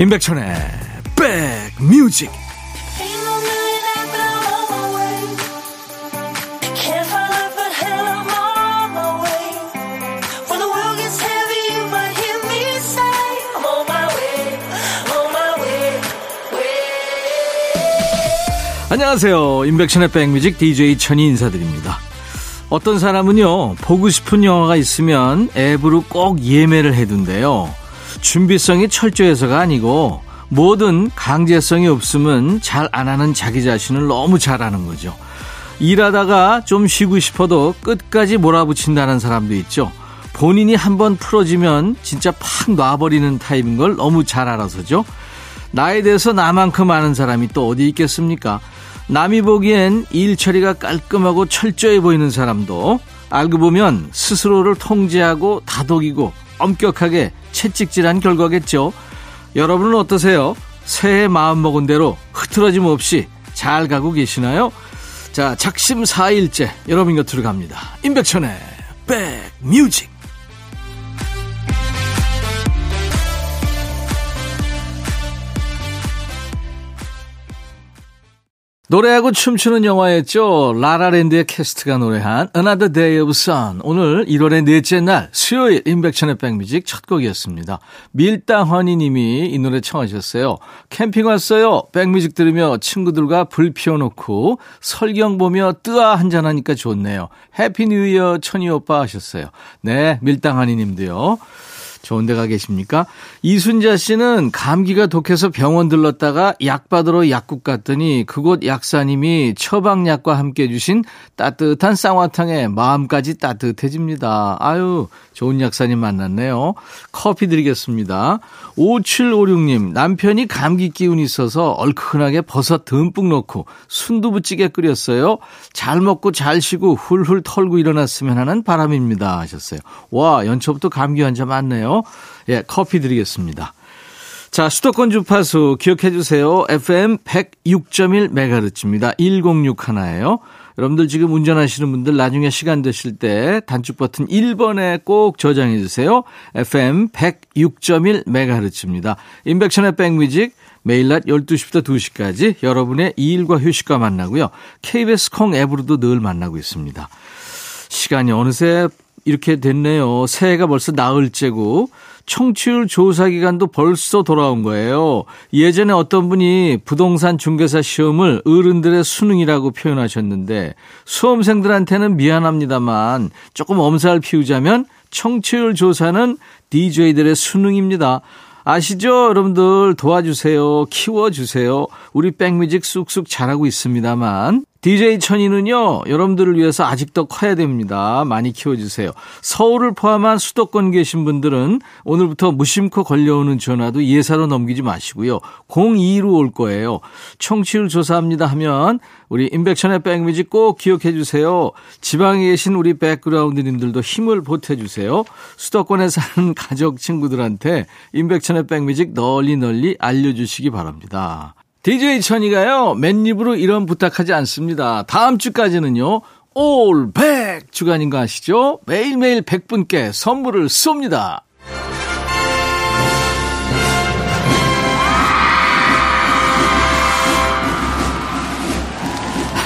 임백천의 백뮤직. 안녕하세요. 임백천의 백뮤직 DJ 천이 인사드립니다. 어떤 사람은요 보고 싶은 영화가 있으면 앱으로 꼭 예매를 해둔대요 준비성이 철저해서가 아니고 뭐든 강제성이 없으면 잘 안 하는 자기 자신을 너무 잘 아는 거죠. 일하다가 좀 쉬고 싶어도 끝까지 몰아붙인다는 사람도 있죠. 본인이 한번 풀어지면 진짜 팍 놔버리는 타입인 걸 너무 잘 알아서죠. 나에 대해서 나만큼 아는 사람이 또 어디 있겠습니까? 남이 보기엔 일 처리가 깔끔하고 철저해 보이는 사람도 알고 보면 스스로를 통제하고 다독이고 엄격하게 채찍질한 결과겠죠. 여러분은 어떠세요? 새해 마음먹은 대로 흐트러짐 없이 잘 가고 계시나요? 자, 작심 4일째 여러분 곁으로 갑니다. 임백천의 백뮤직 노래하고 춤추는 영화였죠. 라라랜드의 cast가 노래한 Another Day of Sun. 오늘 1월의 넷째 날 수요일 임백천의 백뮤직 첫 곡이었습니다. 밀당허니 님이 이 노래 청하셨어요. 캠핑 왔어요. 백뮤직 들으며 친구들과 불 피워놓고 설경 보며 뜨아 한잔하니까 좋네요. Happy New Year 천이 오빠 하셨어요. 네, 밀당허니 님도요. 좋은 데 가 계십니까? 이순자 씨는 감기가 독해서 병원 들렀다가 약 받으러 약국 갔더니 그곳 약사님이 처방약과 함께 주신 따뜻한 쌍화탕에 마음까지 따뜻해집니다. 아유, 좋은 약사님 만났네요. 커피 드리겠습니다. 5756님, 남편이 감기 기운이 있어서 얼큰하게 버섯 듬뿍 넣고 순두부찌개 끓였어요. 잘 먹고 잘 쉬고 훌훌 털고 일어났으면 하는 바람입니다. 하셨어요. 와, 연초부터 감기 환자 많네요. 예, 커피 드리겠습니다. 자, 수도권 주파수 기억해 주세요. FM 106.1MHz입니다. 106 하나예요. 여러분들 지금 운전하시는 분들 나중에 시간 되실 때 단축 버튼 1번에 꼭 저장해 주세요. FM 106.1MHz입니다. 인백션의 백뮤직 매일 낮 12시부터 2시까지 여러분의 일과 휴식과 만나고요. KBS 콩 앱으로도 늘 만나고 있습니다. 시간이 어느새 이렇게 됐네요. 새해가 벌써 나흘째고 청취율 조사 기간도 벌써 돌아온 거예요. 예전에 어떤 분이 부동산 중개사 시험을 어른들의 수능이라고 표현하셨는데 수험생들한테는 미안합니다만 조금 엄살 피우자면 청취율 조사는 DJ들의 수능입니다. 아시죠? 여러분들 도와주세요. 키워주세요. 우리 백뮤직 쑥쑥 잘하고 있습니다만 DJ 천이는요, 여러분들을 위해서 아직 더 커야 됩니다. 많이 키워주세요. 서울을 포함한 수도권 계신 분들은 오늘부터 무심코 걸려오는 전화도 예사로 넘기지 마시고요. 02로 올 거예요. 청취율 조사합니다 하면 우리 인백천의 백뮤직 꼭 기억해 주세요. 지방에 계신 우리 백그라운드님들도 힘을 보태주세요. 수도권에 사는 가족 친구들한테 인백천의 백뮤직 널리 널리 알려주시기 바랍니다. DJ 천이가요, 맨입으로 이런 부탁하지 않습니다. 다음 주까지는요, 올100 주간인 거 아시죠? 매일매일 100분께 선물을 쏩니다.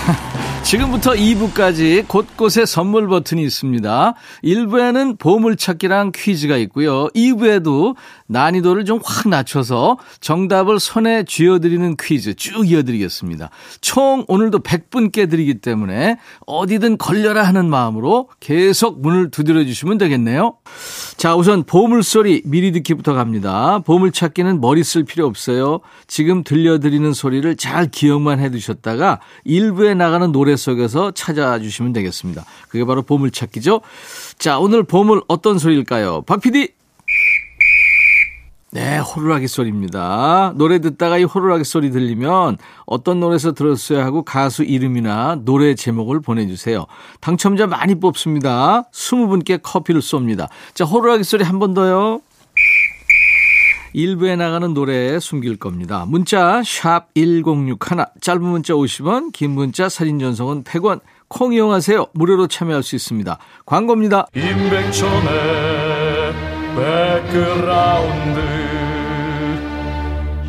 지금부터 2부까지 곳곳에 선물 버튼이 있습니다. 1부에는 보물찾기랑 퀴즈가 있고요. 2부에도 난이도를 좀 확 낮춰서 정답을 손에 쥐어드리는 퀴즈 쭉 이어드리겠습니다. 총 오늘도 100분께 드리기 때문에 어디든 걸려라 하는 마음으로 계속 문을 두드려 주시면 되겠네요. 자, 우선 보물소리 미리 듣기부터 갑니다. 보물찾기는 머리 쓸 필요 없어요. 지금 들려드리는 소리를 잘 기억만 해 두셨다가 1부에 나가는 노래 속에서 찾아주시면 되겠습니다. 그게 바로 보물찾기죠. 자, 오늘 보물 어떤 소리일까요? 박 PD! 네, 호루라기 소리입니다. 노래 듣다가 이 호루라기 소리 들리면 어떤 노래에서 들었어야 하고 가수 이름이나 노래 제목을 보내주세요. 당첨자 많이 뽑습니다. 20분께 커피를 쏩니다. 자, 호루라기 소리 한 번 더요. 일부에 나가는 노래에 숨길 겁니다. 문자 1061, 짧은 문자 50원, 긴 문자 사진 전송은 100원. 콩 이용하세요. 무료로 참여할 수 있습니다. 광고입니다. 임백천의 백그라운드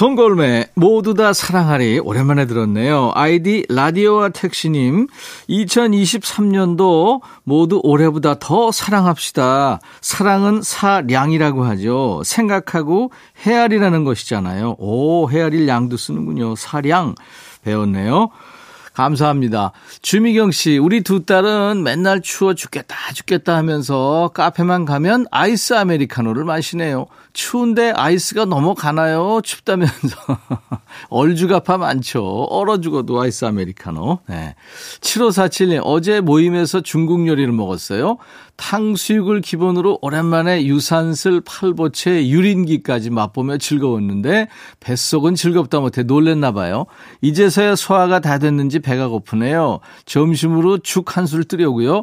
송골매 모두 다 사랑하리 오랜만에 들었네요. 아이디 라디오와 택시님 2023년도 모두 올해보다 더 사랑합시다. 사랑은 사량이라고 하죠. 생각하고 헤아리라는 것이잖아요. 오 헤아릴 양도 쓰는군요. 사량 배웠네요. 감사합니다. 주미경 씨, 우리 두 딸은 맨날 추워 죽겠다, 죽겠다 하면서 카페만 가면 아이스 아메리카노를 마시네요. 추운데 아이스가 넘어가나요? 춥다면서. 얼죽아파 많죠. 얼어 죽어도 아이스 아메리카노. 네. 7547님, 어제 모임에서 중국 요리를 먹었어요. 탕수육을 기본으로 오랜만에 유산슬, 팔보채, 유린기까지 맛보며 즐거웠는데 뱃속은 즐겁다 못해 놀랬나 봐요. 이제서야 소화가 다 됐는지 배가 고프네요. 점심으로 죽 한 술 뜨려고요.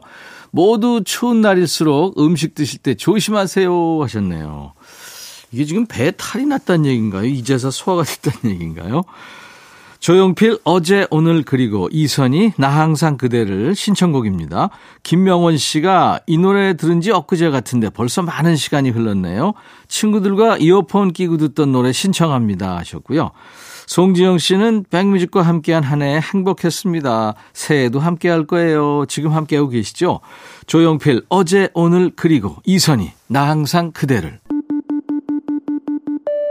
모두 추운 날일수록 음식 드실 때 조심하세요 하셨네요. 이게 지금 배에 탈이 났다는 얘기인가요? 이제서 소화가 됐다는 얘기인가요? 조용필 어제 오늘 그리고 이선희 나 항상 그대를 신청곡입니다. 김명원 씨가 이 노래 들은 지 엊그제 같은데 벌써 많은 시간이 흘렀네요. 친구들과 이어폰 끼고 듣던 노래 신청합니다 하셨고요. 송지영 씨는 백뮤직과 함께한 한 해 행복했습니다. 새해에도 함께할 거예요. 지금 함께하고 계시죠? 조용필 어제 오늘 그리고 이선희 나 항상 그대를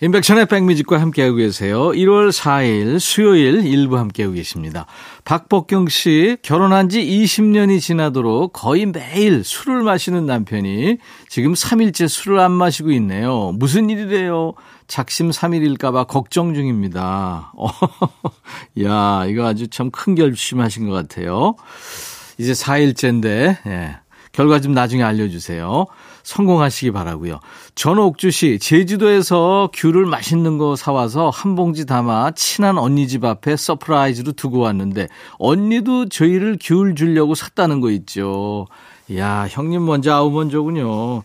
임백천의 백뮤직과 함께하고 계세요. 1월 4일 수요일 일부 함께하고 계십니다. 박복경 씨 결혼한 지 20년이 지나도록 거의 매일 술을 마시는 남편이 지금 3일째 술을 안 마시고 있네요. 무슨 일이래요? 작심 3일일까봐 걱정 중입니다. 어, 야, 이거 아주 참 큰 결심하신 것 같아요. 이제 4일째인데, 예. 결과 좀 나중에 알려주세요. 성공하시기 바라고요. 전옥주 씨, 제주도에서 귤을 맛있는 거 사와서 한 봉지 담아 친한 언니 집 앞에 surprise로 두고 왔는데 언니도 저희를 귤 주려고 샀다는 거 있죠. 야 형님 먼저 아우 먼저군요.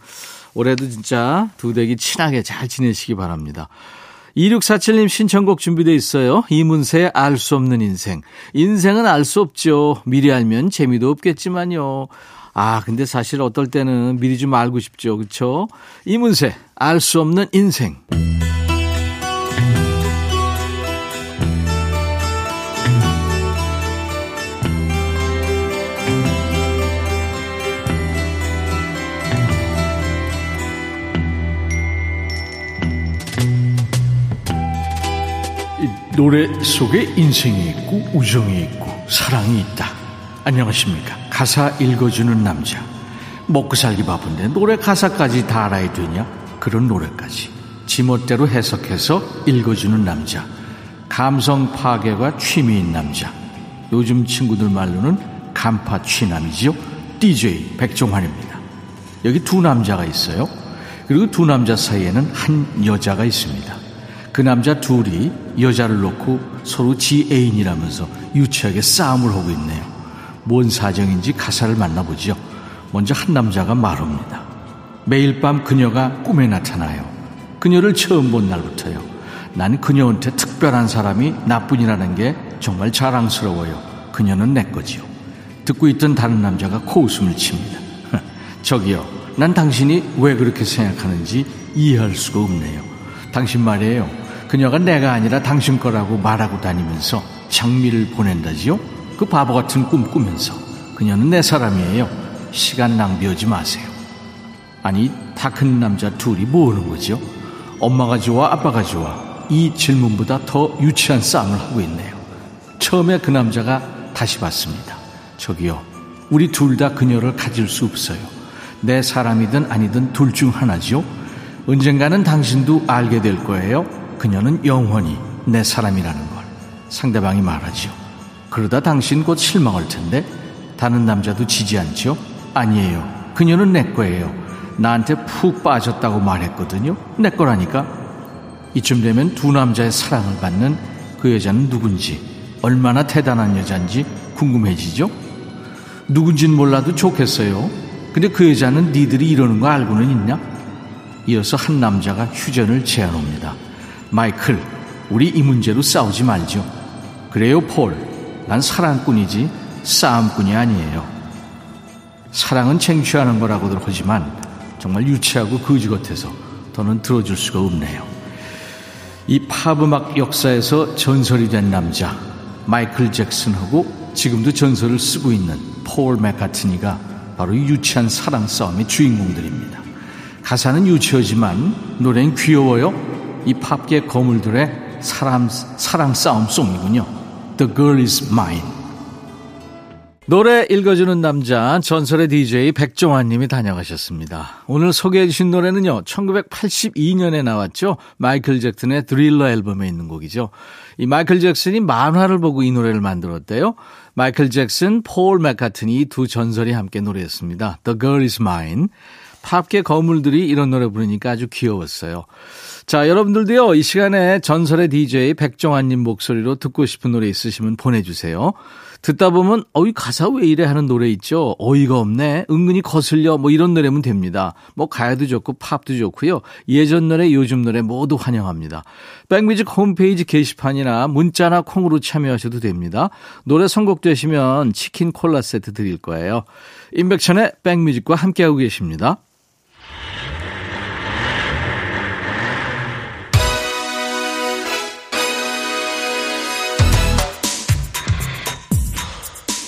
올해도 진짜 두 댁이 친하게 잘 지내시기 바랍니다. 2647님 신청곡 준비돼 있어요. 이문세의 알 수 없는 인생. 인생은 알 수 없죠. 미리 알면 재미도 없겠지만요. 아, 근데 사실 어떨 때는 미리 좀 알고 싶죠. 그렇죠? 이문세 알 수 없는 인생. 노래 속에 인생이 있고 우정이 있고 사랑이 있다. 안녕하십니까. 가사 읽어주는 남자. 먹고 살기 바쁜데 노래 가사까지 다 알아야 되냐? 그런 노래까지. 지멋대로 해석해서 읽어주는 남자. 감성 파괴가 취미인 남자. 요즘 친구들 말로는 간파 취남이지요. DJ 백종환입니다. 여기 두 남자가 있어요. 그리고 두 남자 사이에는 한 여자가 있습니다. 그 남자 둘이 여자를 놓고 서로 지 애인이라면서 유치하게 싸움을 하고 있네요. 뭔 사정인지 가사를 만나보죠. 먼저 한 남자가 말합니다. 매일 밤 그녀가 꿈에 나타나요. 그녀를 처음 본 날부터요. 난 그녀한테 특별한 사람이 나뿐이라는 게 정말 자랑스러워요. 그녀는 내 거지요. 듣고 있던 다른 남자가 코웃음을 칩니다. 저기요, 난 당신이 왜 그렇게 생각하는지 이해할 수가 없네요. 당신 말이에요. 그녀가 내가 아니라 당신 거라고 말하고 다니면서 장미를 보낸다지요? 그 바보 같은 꿈 꾸면서 그녀는 내 사람이에요. 시간 낭비하지 마세요. 아니 다 큰 남자 둘이 뭐하는 거죠? 엄마가 좋아 아빠가 좋아 이 질문보다 더 유치한 싸움을 하고 있네요. 처음에 그 남자가 다시 봤습니다. 저기요 우리 둘 다 그녀를 가질 수 없어요. 내 사람이든 아니든 둘 중 하나죠. 언젠가는 당신도 알게 될 거예요. 그녀는 영원히 내 사람이라는 걸. 상대방이 말하죠. 그러다 당신 곧 실망할 텐데 다른 남자도 지지 않죠? 아니에요. 그녀는 내 거예요. 나한테 푹 빠졌다고 말했거든요. 내 거라니까. 이쯤 되면 두 남자의 사랑을 받는 그 여자는 누군지, 얼마나 대단한 여자인지 궁금해지죠? 누군진 몰라도 좋겠어요. 근데 그 여자는 니들이 이러는 거 알고는 있냐? 이어서 한 남자가 휴전을 제안합니다. 마이클, 우리 이 문제로 싸우지 말죠. 그래요, 폴. 난 사랑꾼이지 싸움꾼이 아니에요. 사랑은 쟁취하는 거라고들 하지만 정말 유치하고 거지 같아서 더는 들어줄 수가 없네요. 이 팝음악 역사에서 전설이 된 남자 마이클 잭슨하고 지금도 전설을 쓰고 있는 폴 맥카트니가 바로 이 유치한 사랑 싸움의 주인공들입니다. 가사는 유치하지만 노래는 귀여워요. 이 팝계 거물들의 사람, 사랑 싸움 송이군요. The Girl is Mine. 노래 읽어주는 남자 전설의 DJ 백종환 님이 다녀가셨습니다. 오늘 소개해 주신 노래는요. 1982년에 나왔죠. 마이클 잭슨의 드릴러 앨범에 있는 곡이죠. 이 마이클 잭슨이 만화를 보고 이 노래를 만들었대요. 마이클 잭슨, 폴 맥카트니 두 전설이 함께 노래했습니다. The Girl is Mine. 팝계 거물들이 이런 노래 부르니까 아주 귀여웠어요. 자, 여러분들도요, 이 시간에 전설의 DJ 백종환님 목소리로 듣고 싶은 노래 있으시면 보내주세요. 듣다 보면, 어이, 가사 왜 이래 하는 노래 있죠? 어이가 없네. 은근히 거슬려. 뭐 이런 노래면 됩니다. 뭐 가야도 좋고 팝도 좋고요. 예전 노래, 요즘 노래 모두 환영합니다. 백뮤직 홈페이지 게시판이나 문자나 콩으로 참여하셔도 됩니다. 노래 선곡되시면 치킨 콜라 세트 드릴 거예요. 임백천의 백뮤직과 함께하고 계십니다.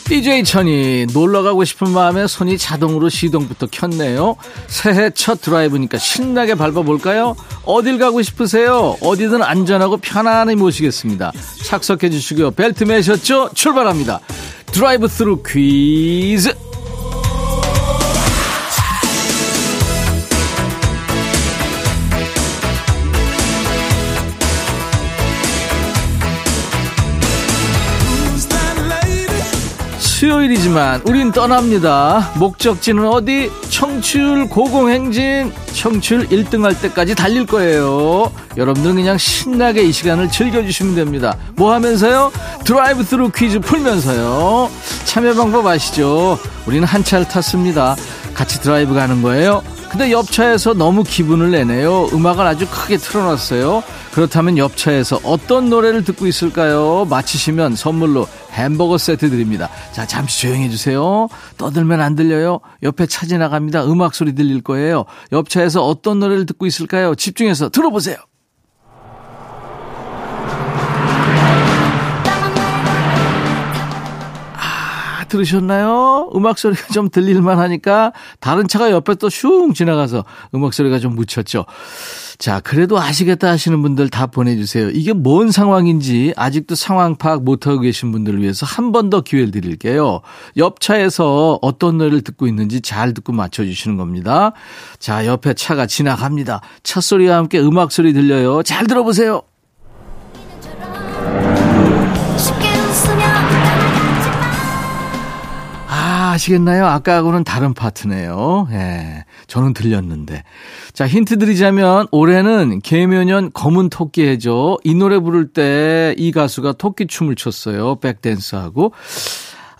DJ 천이 놀러 가고 싶은 마음에 손이 자동으로 시동부터 켰네요. 새해 첫 드라이브니까 신나게 밟아볼까요? 어딜 가고 싶으세요? 어디든 안전하고 편안히 모시겠습니다. 착석해 주시고요. 벨트 매셨죠? 출발합니다. 드라이브 스루 퀴즈. 수요일이지만 우린 떠납니다. 목적지는 어디? 청취율 고공행진. 청취율 1등 할 때까지 달릴 거예요. 여러분들은 그냥 신나게 이 시간을 즐겨주시면 됩니다. 뭐 하면서요? 드라이브 스루 퀴즈 풀면서요. 참여 방법 아시죠? 우리는 한 차를 탔습니다. 같이 드라이브 가는 거예요. 근데 옆차에서 너무 기분을 내네요. 음악을 아주 크게 틀어놨어요. 그렇다면 옆차에서 어떤 노래를 듣고 있을까요? 맞히시면 선물로 햄버거 세트 드립니다. 자, 잠시 조용히 해주세요. 떠들면 안 들려요. 옆에 차 지나갑니다. 음악 소리 들릴 거예요. 옆차에서 어떤 노래를 듣고 있을까요? 집중해서 들어보세요. 아, 들으셨나요? 음악 소리가 좀 들릴만 하니까 다른 차가 옆에 또 슝 지나가서 음악 소리가 좀 묻혔죠. 자, 그래도 아시겠다 하시는 분들 다 보내주세요. 이게 뭔 상황인지 아직도 상황 파악 못하고 계신 분들을 위해서 한 번 더 기회를 드릴게요. 옆차에서 어떤 노래를 듣고 있는지 잘 듣고 맞춰주시는 겁니다. 자, 옆에 차가 지나갑니다. 차 소리와 함께 음악 소리 들려요. 잘 들어보세요. 아, 아시겠나요? 아까하고는 다른 파트네요. 예. 저는 들렸는데. 자, 힌트 드리자면 올해는 개묘년 검은 토끼 해죠. 이 노래 부를 때 이 가수가 토끼 춤을 췄어요. 백댄스하고.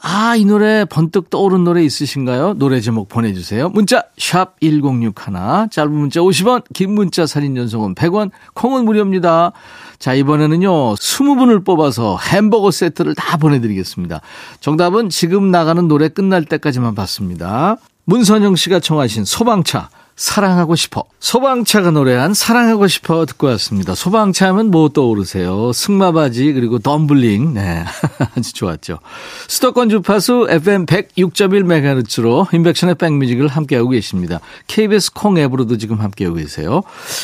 아, 이 노래 번뜩 떠오른 노래 있으신가요? 노래 제목 보내주세요. 문자, 샵 1061. 짧은 문자 50원, 긴 문자 사진 연속은 100원, 콩은 무료입니다. 자, 이번에는요, 20분을 뽑아서 햄버거 세트를 다 보내드리겠습니다. 정답은 지금 나가는 노래 끝날 때까지만 받습니다. 문선영 씨가 청하신 소방차, 사랑하고 싶어. 소방차가 노래한 사랑하고 싶어 듣고 왔습니다. 소방차 하면 뭐 떠오르세요? 승마바지 그리고 덤블링. 네. 아주 좋았죠. 수도권 주파수 FM 106.1MHz로 임백천의 백뮤직을 함께하고 계십니다. KBS 콩 앱으로도 지금 함께하고 계세요.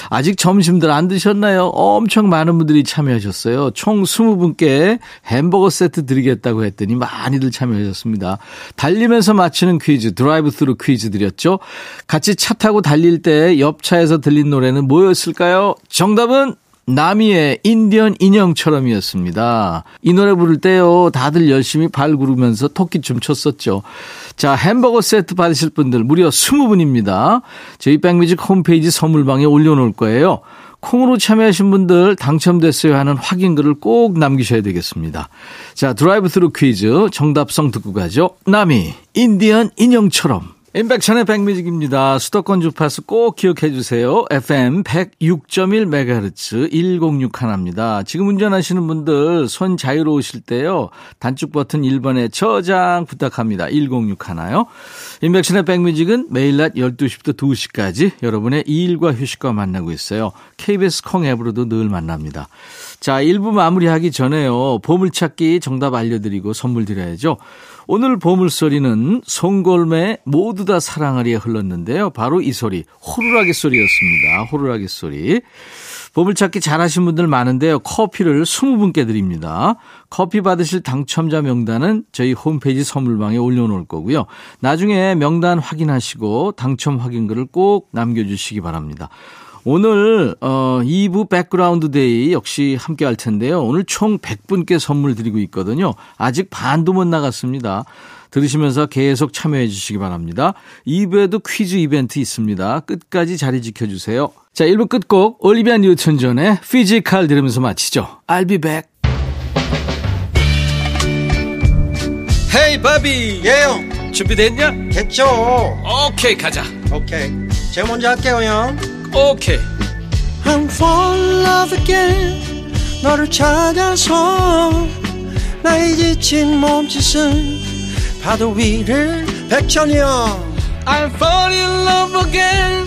아직 점심들 안 드셨나요? 엄청 많은 분들이 참여하셨어요. 총 20분께 햄버거 세트 드리겠다고 했더니 많이들 참여하셨습니다. 달리면서 맞히는 퀴즈, 드라이브 스루 퀴즈 드렸죠. 같이 차 타고 달릴 때 옆차에서 들린 노래는 뭐였을까요? 정답은 나미의 인디언 인형처럼이었습니다. 이 노래 부를 때요, 다들 열심히 발 구르면서 토끼춤 췄었죠. 자, 햄버거 세트 받으실 분들 무려 20분입니다. 저희 백뮤직 홈페이지 선물방에 올려놓을 거예요. 콩으로 참여하신 분들 당첨됐어요 하는 확인글을 꼭 남기셔야 되겠습니다. 자, 드라이브 스루 퀴즈 정답송 듣고 가죠. 나미, 인디언 인형처럼. 임백천의 백뮤직입니다. 수도권 주파수 꼭 기억해 주세요. FM 106.1MHz 106 하나입니다. 지금 운전하시는 분들 손 자유로우실 때요. 단축 버튼 1번에 저장 부탁합니다. 106 하나요. 인백천의 백뮤직은 매일 낮 12시부터 2시까지 여러분의 일과 휴식과 만나고 있어요. KBS 콩 앱으로도 늘 만납니다. 자, 1부 마무리하기 전에요. 보물찾기 정답 알려드리고 선물 드려야죠. 오늘 보물소리는 송골매 모두 다 사랑하리에 흘렀는데요. 바로 이 소리, 호루라기 소리였습니다. 호루라기 소리. 보물찾기 잘하신 분들 많은데요. 커피를 20분께 드립니다. 커피 받으실 당첨자 명단은 저희 홈페이지 선물방에 올려놓을 거고요. 나중에 명단 확인하시고 당첨 확인글을 꼭 남겨주시기 바랍니다. 오늘 어 2부 백그라운드 데이 역시 함께 할 텐데요. 오늘 총 100분께 선물 드리고 있거든요. 아직 반도 못 나갔습니다. 들으시면서 계속 참여해 주시기 바랍니다. 2부에도 퀴즈 이벤트 있습니다. 끝까지 자리 지켜주세요. 자, 1부 끝곡 올리비아 뉴튼 존의 Physical 들으면서 마치죠. I'll be back. 헤이 바비. 예영 준비됐냐? 됐죠. 오케이 가자. 오케이. 제가 먼저 할게요 형. 오케이. I'm fall in love again. 너를 찾아서 나의 지친 몸짓은 파도 위를 백천이 형. I'm fall in love again.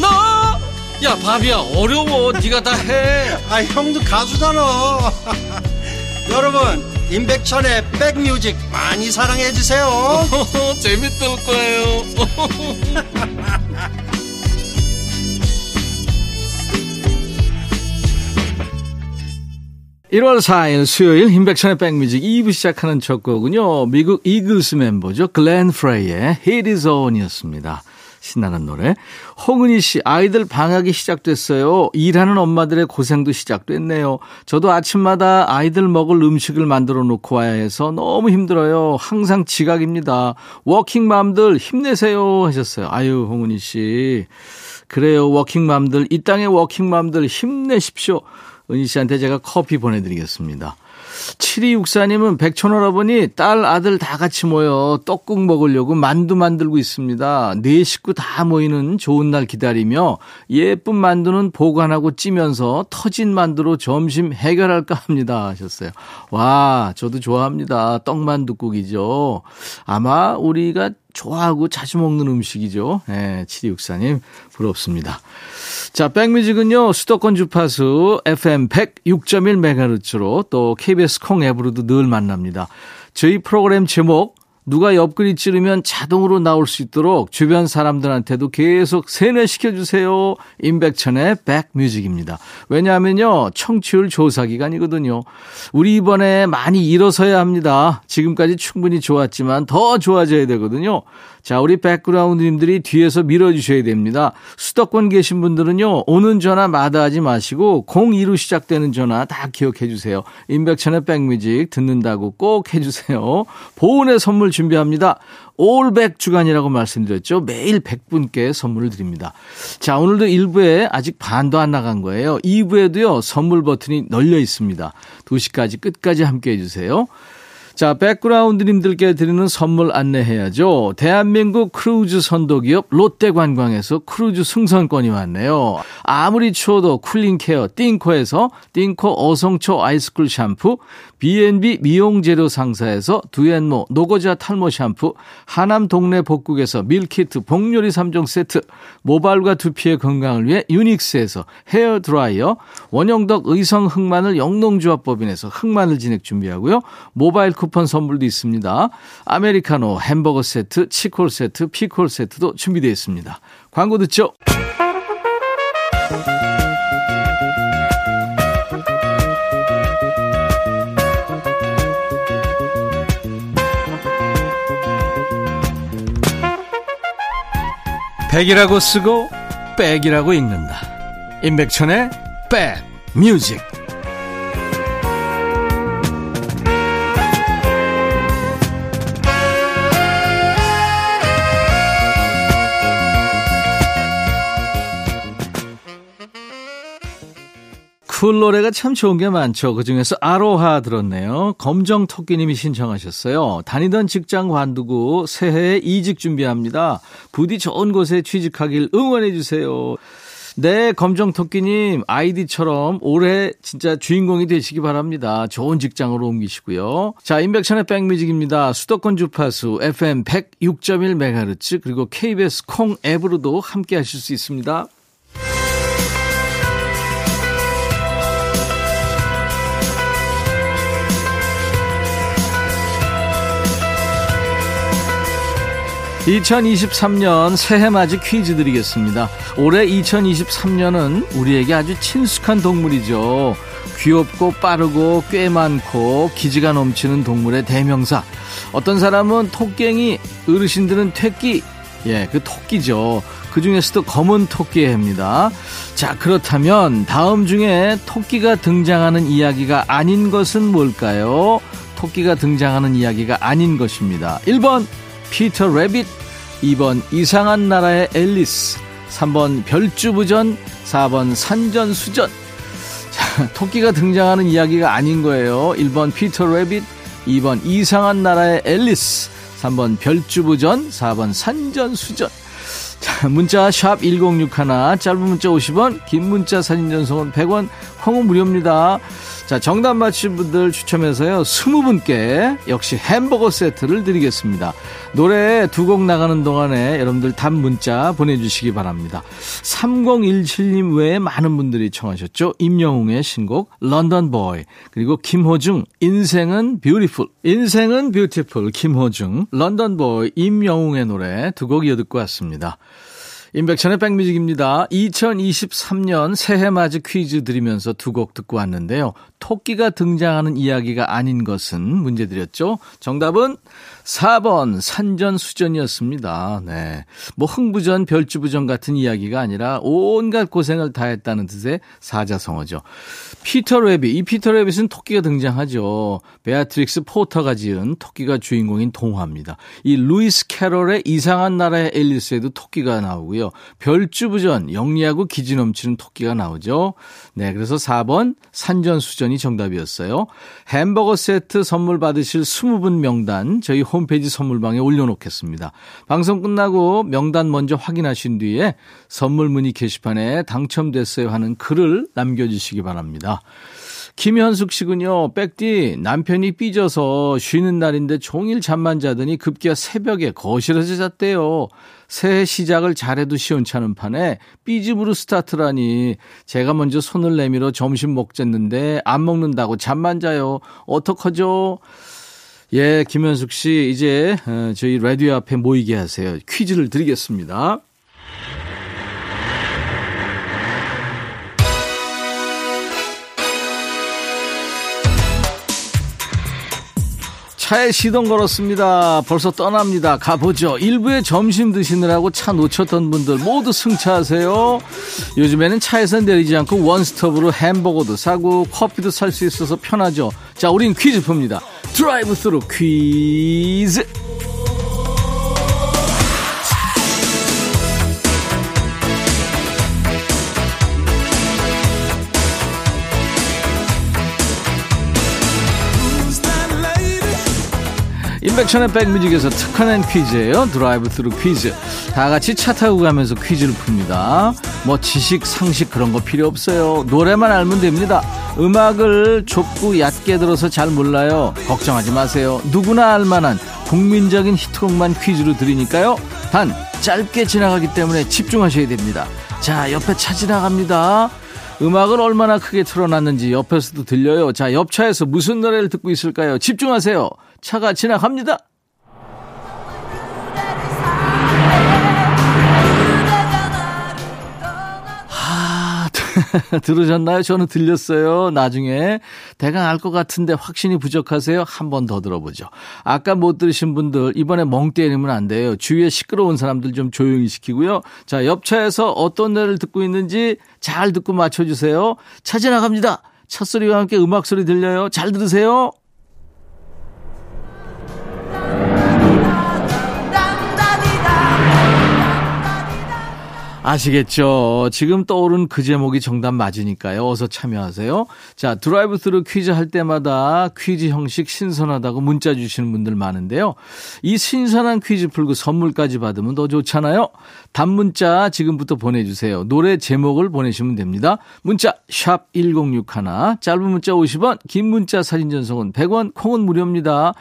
너 야 바비야 어려워 네가 다 해 아 형도 가수잖아 여러분 임백천의 백뮤직 많이 사랑해 주세요 재밌을 거예요 1월 4일 수요일 인백천의 백뮤직 2부 시작하는 첫 곡은요. 미국 이글스 멤버죠. 글렌 프레이의 Hit is On이었습니다. 신나는 노래. 홍은희 씨, 아이들 방학이 시작됐어요. 일하는 엄마들의 고생도 시작됐네요. 저도 아침마다 아이들 먹을 음식을 만들어 놓고 와야 해서 너무 힘들어요. 항상 지각입니다. 워킹맘들 힘내세요. 하셨어요. 아유, 홍은희 씨. 그래요. 워킹맘들, 이 땅의 워킹맘들 힘내십시오. 은희 씨한테 제가 커피 보내드리겠습니다. 7264님은 백천할아버니 딸 아들 다 같이 모여 떡국 먹으려고 만두 만들고 있습니다. 네 식구 다 모이는 좋은 날 기다리며 예쁜 만두는 보관하고 찌면서 터진 만두로 점심 해결할까 합니다 하셨어요. 와 저도 좋아합니다. 떡만두국이죠. 아마 우리가 좋아하고 자주 먹는 음식이죠. 네, 7264님 부럽습니다. 자, 백뮤직은요, 수도권 주파수 FM 106.1MHz로 또 KBS 콩 앱으로도 늘 만납니다. 저희 프로그램 제목, 누가 옆구리 찌르면 자동으로 나올 수 있도록 주변 사람들한테도 계속 세뇌시켜주세요. 임백천의 백뮤직입니다. 왜냐하면요, 청취율 조사 기간이거든요. 우리 이번에 많이 일어서야 합니다. 지금까지 충분히 좋았지만 더 좋아져야 되거든요. 자, 우리 백그라운드님들이 뒤에서 밀어주셔야 됩니다. 수도권 계신 분들은요, 오는 전화 마다하지 마시고, 02로 시작되는 전화 다 기억해 주세요. 임백천의 백뮤직 듣는다고 꼭 해주세요. 보온의 선물 준비합니다. 올백 주간이라고 말씀드렸죠. 매일 100분께 선물을 드립니다. 자, 오늘도 1부에 아직 반도 안 나간 거예요. 2부에도요, 선물 버튼이 널려 있습니다. 2시까지 끝까지 함께 해주세요. 자, 백그라운드님들께 드리는 선물 안내해야죠. 대한민국 크루즈 선도기업 롯데관광에서 크루즈 승선권이 왔네요. 아무리 추워도 쿨링케어 띵코에서 띵코 어성초 아이스쿨 샴푸, B&B 미용재료 상사에서 두앤모 노고자 탈모 샴푸, 하남 동네 복국에서 밀키트 복요리 3종 세트, 모발과 두피의 건강을 위해 유닉스에서 헤어 드라이어, 원형덕 의성 흑마늘 영농조합법인에서 흑마늘 진액 준비하고요. 모바일 쿠폰 선물도 있습니다. 아메리카노, 햄버거 세트, 치콜 세트, 피콜 세트도 준비되어 있습니다. 광고 듣죠? 백이라고 쓰고 백이라고 읽는다. 임백천의 백 뮤직. 쿨 노래가 참 좋은 게 많죠. 그 중에서 아로하 들었네요. 검정 토끼님이 신청하셨어요. 다니던 직장 관두고 새해에 이직 준비합니다. 부디 좋은 곳에 취직하길 응원해 주세요. 네, 검정토끼님, 아이디처럼 올해 진짜 주인공이 되시기 바랍니다. 좋은 직장으로 옮기시고요. 자, 인백천의 백뮤직입니다. 수도권 주파수 FM 106.1MHz, 그리고 KBS 콩 앱으로도 함께 하실 수 있습니다. 2023년 새해 맞이 퀴즈 드리겠습니다. 올해 2023년은 우리에게 아주 친숙한 동물이죠. 귀엽고 빠르고 꽤 많고 기지가 넘치는 동물의 대명사. 어떤 사람은 토깽이, 어르신들은 퇴끼. 예, 그 토끼죠. 그 중에서도 검은 토끼의 해입니다. 자, 그렇다면 다음 중에 토끼가 등장하는 이야기가 아닌 것은 뭘까요? 토끼가 등장하는 이야기가 아닌 것입니다. 1번 피터 레빗 2번 이상한 나라의 앨리스 3번 별주부전 4번 산전수전. 자, 토끼가 등장하는 이야기가 아닌 거예요. 1번 피터 레빗 2번 이상한 나라의 앨리스 3번 별주부전 4번 산전수전. 자, 문자 샵 1061, 짧은 문자 50원, 긴 문자 사진 전송은 100원, 콩은 무료입니다. 자, 정답 맞힌 분들 추첨해서요, 20분께 역시 햄버거 세트를 드리겠습니다. 노래 두 곡 나가는 동안에 여러분들 답 문자 보내주시기 바랍니다. 3017님 외에 많은 분들이 청하셨죠. 임영웅의 신곡, London Boy. 그리고 김호중, 인생은 beautiful. 인생은 beautiful, 김호중, London Boy, 임영웅의 노래 두 곡 이어 듣고 왔습니다. 임백천의 백뮤직입니다. 2023년 새해 맞이 퀴즈 드리면서 두 곡 듣고 왔는데요. 토끼가 등장하는 이야기가 아닌 것은 문제 드렸죠. 정답은 4번 산전수전이었습니다. 네. 뭐 흥부전, 별주부전 같은 이야기가 아니라 온갖 고생을 다했다는 뜻의 사자성어죠. 피터 레빗, 이 피터 레빗은 토끼가 등장하죠. 베아트릭스 포터가 지은 토끼가 주인공인 동화입니다. 이 루이스 캐롤의 이상한 나라의 앨리스에도 토끼가 나오고요. 별주부전, 영리하고 기지 넘치는 토끼가 나오죠. 네, 그래서 4번 산전수전 이 정답이었어요. 햄버거 세트 선물 받으실 20분 명단 저희 홈페이지 선물방에 올려놓겠습니다. 방송 끝나고 명단 먼저 확인하신 뒤에 선물 문의 게시판에 당첨됐어요 하는 글을 남겨주시기 바랍니다. 김현숙 씨군요. 백디 남편이 삐져서 쉬는 날인데 종일 잠만 자더니 급기야 새벽에 거실에서 잤대요. 새해 시작을 잘해도 시원찮은 판에 삐집으로 스타트라니 제가 먼저 손을 내밀어 점심 먹겠는데 안 먹는다고 잠만 자요. 어떡하죠? 예, 김현숙 씨 이제 어, 저희 라디오 앞에 모이게 하세요. 퀴즈를 드리겠습니다. 차에 시동 걸었습니다. 벌써 떠납니다. 가보죠. 일부에 점심 드시느라고 차 놓쳤던 분들 모두 승차하세요. 요즘에는 차에서 내리지 않고 원스톱으로 햄버거도 사고 커피도 살 수 있어서 편하죠. 자, 우린 퀴즈 풉니다. 드라이브 스루 퀴즈. 임백천의 백뮤직에서 특허낸 퀴즈예요. 드라이브 스루 퀴즈. 다 같이 차 타고 가면서 퀴즈를 풉니다. 뭐 지식, 상식 그런 거 필요 없어요. 노래만 알면 됩니다. 음악을 좁고 얕게 들어서 잘 몰라요. 걱정하지 마세요. 누구나 알만한 국민적인 히트곡만 퀴즈로 드리니까요. 단 짧게 지나가기 때문에 집중하셔야 됩니다. 자, 옆에 차 지나갑니다. 음악을 얼마나 크게 틀어놨는지 옆에서도 들려요. 자, 옆차에서 무슨 노래를 듣고 있을까요? 집중하세요. 차가 지나갑니다. 들으셨나요? 저는 들렸어요. 나중에 대강 알 것 같은데 확신이 부족하세요? 한 번 더 들어보죠. 아까 못 들으신 분들 이번에 멍 때리면 안 돼요. 주위에 시끄러운 사람들 좀 조용히 시키고요. 자, 옆차에서 어떤 노래를 듣고 있는지 잘 듣고 맞춰주세요. 차 지나갑니다. 차 소리와 함께 음악 소리 들려요. 잘 들으세요. 아시겠죠? 지금 떠오른 그 제목이 정답 맞으니까요. 어서 참여하세요. 자, 드라이브 스루 퀴즈 할 때마다 퀴즈 형식 신선하다고 문자 주시는 분들 많은데요. 이 신선한 퀴즈 풀고 선물까지 받으면 더 좋잖아요. 단문자 지금부터 보내주세요. 노래 제목을 보내시면 됩니다. 문자 샵 1061, 짧은 문자 50원, 긴 문자 사진 전송은 100원, 콩은 무료입니다.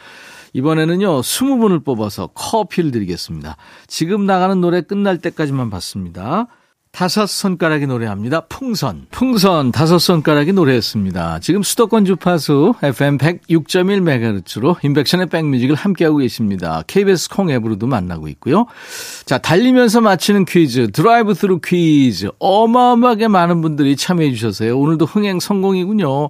이번에는요, 20분을 뽑아서 커피를 드리겠습니다. 지금 나가는 노래 끝날 때까지만 받습니다. 다섯 손가락이 노래합니다. 풍선. 풍선 다섯 손가락이 노래했습니다. 지금 수도권 주파수 FM 106.1MHz로 임백천의 백뮤직을 함께하고 계십니다. KBS 콩 앱으로도 만나고 있고요. 자, 달리면서 맞히는 퀴즈, 드라이브 스루 퀴즈. 어마어마하게 많은 분들이 참여해 주셔서요. 오늘도 흥행 성공이군요.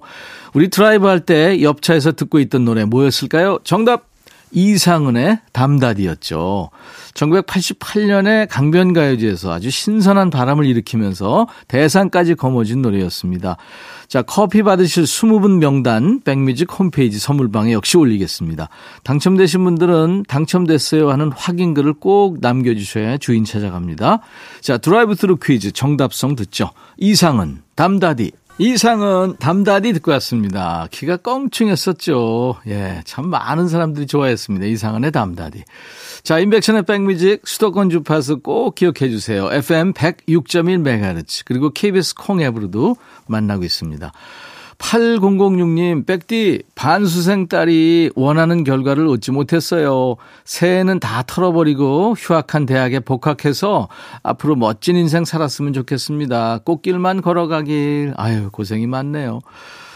우리 드라이브 할 때 옆차에서 듣고 있던 노래 뭐였을까요? 정답 이상은의 담다디였죠. 1988년에 강변가요제에서 아주 신선한 바람을 일으키면서 대상까지 거머쥔 노래였습니다. 자, 커피 받으실 20분 명단 백뮤직 홈페이지 선물방에 역시 올리겠습니다. 당첨되신 분들은 당첨됐어요 하는 확인글을 꼭 남겨주셔야 주인 찾아갑니다. 자, 드라이브 스루 퀴즈 정답송 듣죠. 이상은 담다디 이상은 담다디 듣고 왔습니다. 키가 껑충했었죠. 예, 참 많은 사람들이 좋아했습니다. 이상은의 담다디. 자, 인백션의 백뮤직 수도권 주파수 꼭 기억해 주세요. FM 106.1MHz 그리고 KBS 콩 앱으로도 만나고 있습니다. 8006님, 백디, 반수생 딸이 원하는 결과를 얻지 못했어요. 새해는 다 털어버리고 휴학한 대학에 복학해서 앞으로 멋진 인생 살았으면 좋겠습니다. 꽃길만 걸어가길. 아유, 고생이 많네요.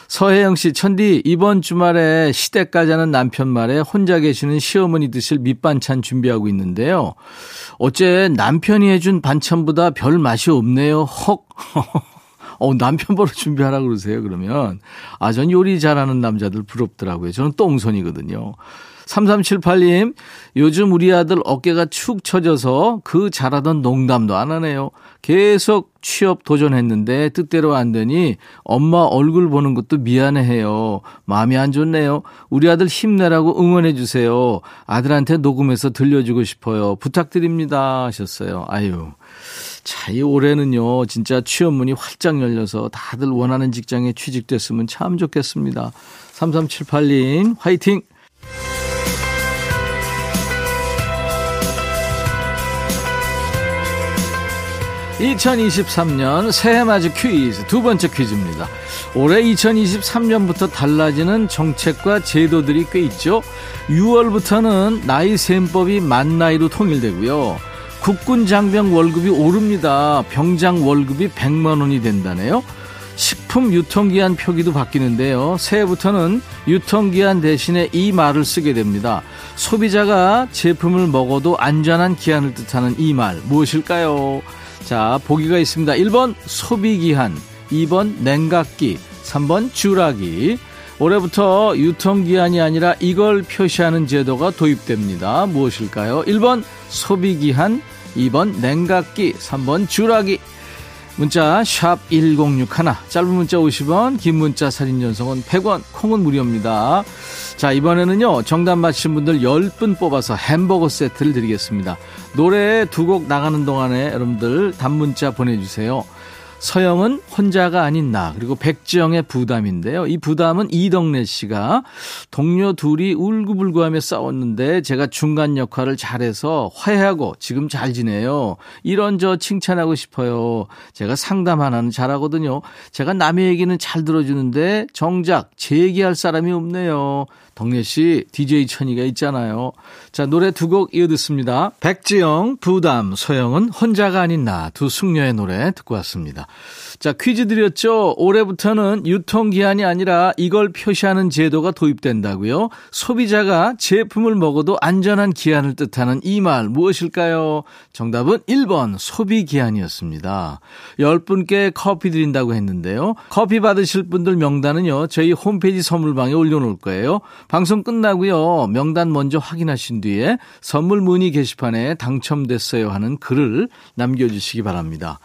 서혜영 씨, 천디, 이번 주말에 시댁 가자는 남편 말에 혼자 계시는 시어머니 드실 밑반찬 준비하고 있는데요. 어째 남편이 해준 반찬보다 별 맛이 없네요. 헉. 어, 남편 보러 준비하라 그러세요, 그러면. 아, 전 요리 잘하는 남자들 부럽더라고요. 저는 똥손이거든요. 3378님, 요즘 우리 아들 어깨가 축 처져서 그 잘하던 농담도 안 하네요. 계속 취업 도전했는데 뜻대로 안 되니 엄마 얼굴 보는 것도 미안해해요. 마음이 안 좋네요. 우리 아들 힘내라고 응원해 주세요. 아들한테 녹음해서 들려주고 싶어요. 부탁드립니다. 하셨어요. 아유. 자, 이 올해는요, 진짜 취업문이 활짝 열려서 다들 원하는 직장에 취직됐으면 참 좋겠습니다. 3378님, 화이팅! (2023년) 새해 맞이 퀴즈 두 번째 퀴즈입니다 올해 2023년부터 달라지는 정책과 제도들이 꽤 있죠 6월부터는 나이 셈법이 만 나이로 통일되고요 국군 장병 월급이 오릅니다. 병장 월급이 100만 원이 된다네요. 식품 유통기한 표기도 바뀌는데요. 새해부터는 유통기한 대신에 이 말을 쓰게 됩니다. 소비자가 제품을 먹어도 안전한 기한을 뜻하는 이 말 무엇일까요? 자, 보기가 있습니다. 1번 소비기한, 2번 냉각기, 3번 주라기. 올해부터 유통기한이 아니라 이걸 표시하는 제도가 도입됩니다. 무엇일까요? 1번 소비기한, 2번 냉각기, 3번 주라기. 문자 1061, 짧은 문자 50원, 긴 문자 사진 전송은 100원, 콩은 무료입니다. 자, 이번에는요. 정답 맞힌 분들 10분 뽑아서 햄버거 세트를 드리겠습니다. 노래 두 곡 나가는 동안에 여러분들 단문자 보내주세요. 서영은 혼자가 아닌 나 그리고 백지영의 부담인데요. 이 부담은 이덕래 씨가 동료 둘이 울고불고하며 싸웠는데 제가 중간 역할을 잘해서 화해하고 지금 잘 지내요. 이런 저 칭찬하고 싶어요. 제가 상담 하나는 잘하거든요. 제가 남의 얘기는 잘 들어주는데 정작 제 얘기할 사람이 없네요. 덕래 씨, DJ 천이가 있잖아요. 자, 노래 두 곡 이어 듣습니다. 백지영, 부담, 소영은 혼자가 아닌 나 두 숙녀의 노래 듣고 왔습니다. 자, 퀴즈 드렸죠? 올해부터는 유통기한이 아니라 이걸 표시하는 제도가 도입된다고요? 소비자가 제품을 먹어도 안전한 기한을 뜻하는 이 말 무엇일까요? 정답은 1번 소비기한이었습니다. 10분께 커피 드린다고 했는데요. 커피 받으실 분들 명단은요. 저희 홈페이지 선물방에 올려놓을 거예요. 방송 끝나고요. 명단 먼저 확인하신 뒤에 선물 문의 게시판에 당첨됐어요 하는 글을 남겨주시기 바랍니다.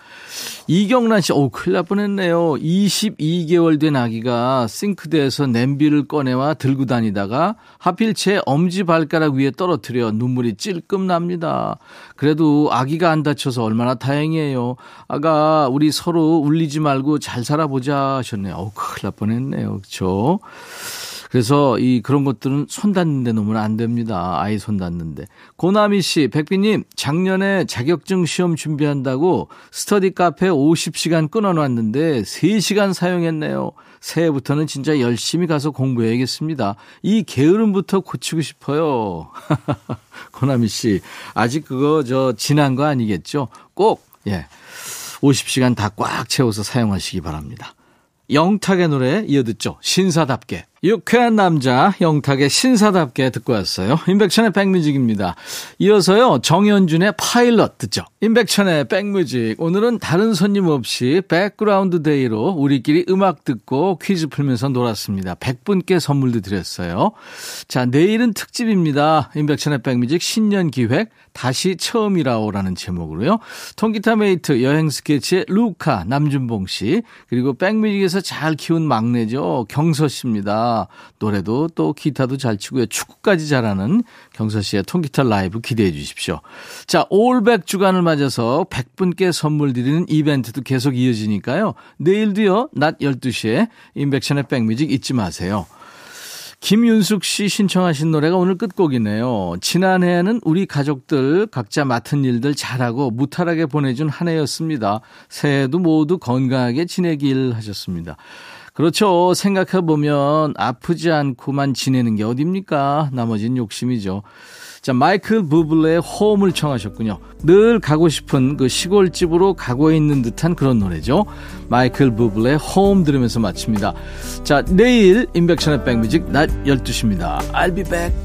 이경란 씨, 오, 큰일 날 뻔했네요. 22개월 된 아기가 싱크대에서 냄비를 꺼내와 들고 다니다가 하필 제 엄지발가락 위에 떨어뜨려 눈물이 찔끔 납니다. 그래도 아기가 안 다쳐서 얼마나 다행이에요. 아가, 우리 서로 울리지 말고 잘 살아보자 하셨네요. 오, 큰일 날 뻔했네요. 그쵸? 그래서 이 그런 것들은 손 닿는 데 놓으면 안 됩니다. 아이 손 닿는데. 고나미 씨, 백비님, 작년에 자격증 시험 준비한다고 스터디 카페 50시간 끊어놨는데 3시간 사용했네요. 새해부터는 진짜 열심히 가서 공부해야겠습니다. 이 게으름부터 고치고 싶어요. 고나미 씨, 아직 그거 저 지난 거 아니겠죠? 꼭, 예. 50시간 다 꽉 채워서 사용하시기 바랍니다. 영탁의 노래 이어듣죠. 신사답게. 유쾌한 남자 영탁의 신사답게 듣고 왔어요. 임백천의 백뮤직입니다. 이어서요 정현준의 파일럿 듣죠. 임백천의 백뮤직 오늘은 다른 손님 없이 백그라운드 데이로 우리끼리 음악 듣고 퀴즈 풀면서 놀았습니다. 100분께 선물도 드렸어요. 자 내일은 특집입니다. 임백천의 백뮤직 신년 기획 다시 처음이라오라는 제목으로요. 통기타 메이트 여행 스케치의 루카 남준봉 씨 그리고 백뮤직에서 잘 키운 막내죠 경서 씨입니다. 노래도 또 기타도 잘 치고요. 축구까지 잘하는 경서 씨의 통기타 라이브 기대해 주십시오. 자, 올백 주간을 맞아서 100분께 선물 드리는 이벤트도 계속 이어지니까요. 내일도요, 낮 12시에 인백션의 백뮤직 잊지 마세요. 김윤숙 씨 신청하신 노래가 오늘 끝곡이네요. 지난해에는 우리 가족들 각자 맡은 일들 잘하고 무탈하게 보내준 한 해였습니다. 새해도 모두 건강하게 지내길 하셨습니다. 그렇죠. 생각해보면 아프지 않고만 지내는 게 어딥니까? 나머진 욕심이죠. 자, 마이클 부블레의 홈을 청하셨군요. 늘 가고 싶은 그 시골집으로 가고 있는 듯한 그런 노래죠. 마이클 부블레의 홈 들으면서 마칩니다. 자, 내일 인백션의 백뮤직 낮 12시입니다. I'll be back.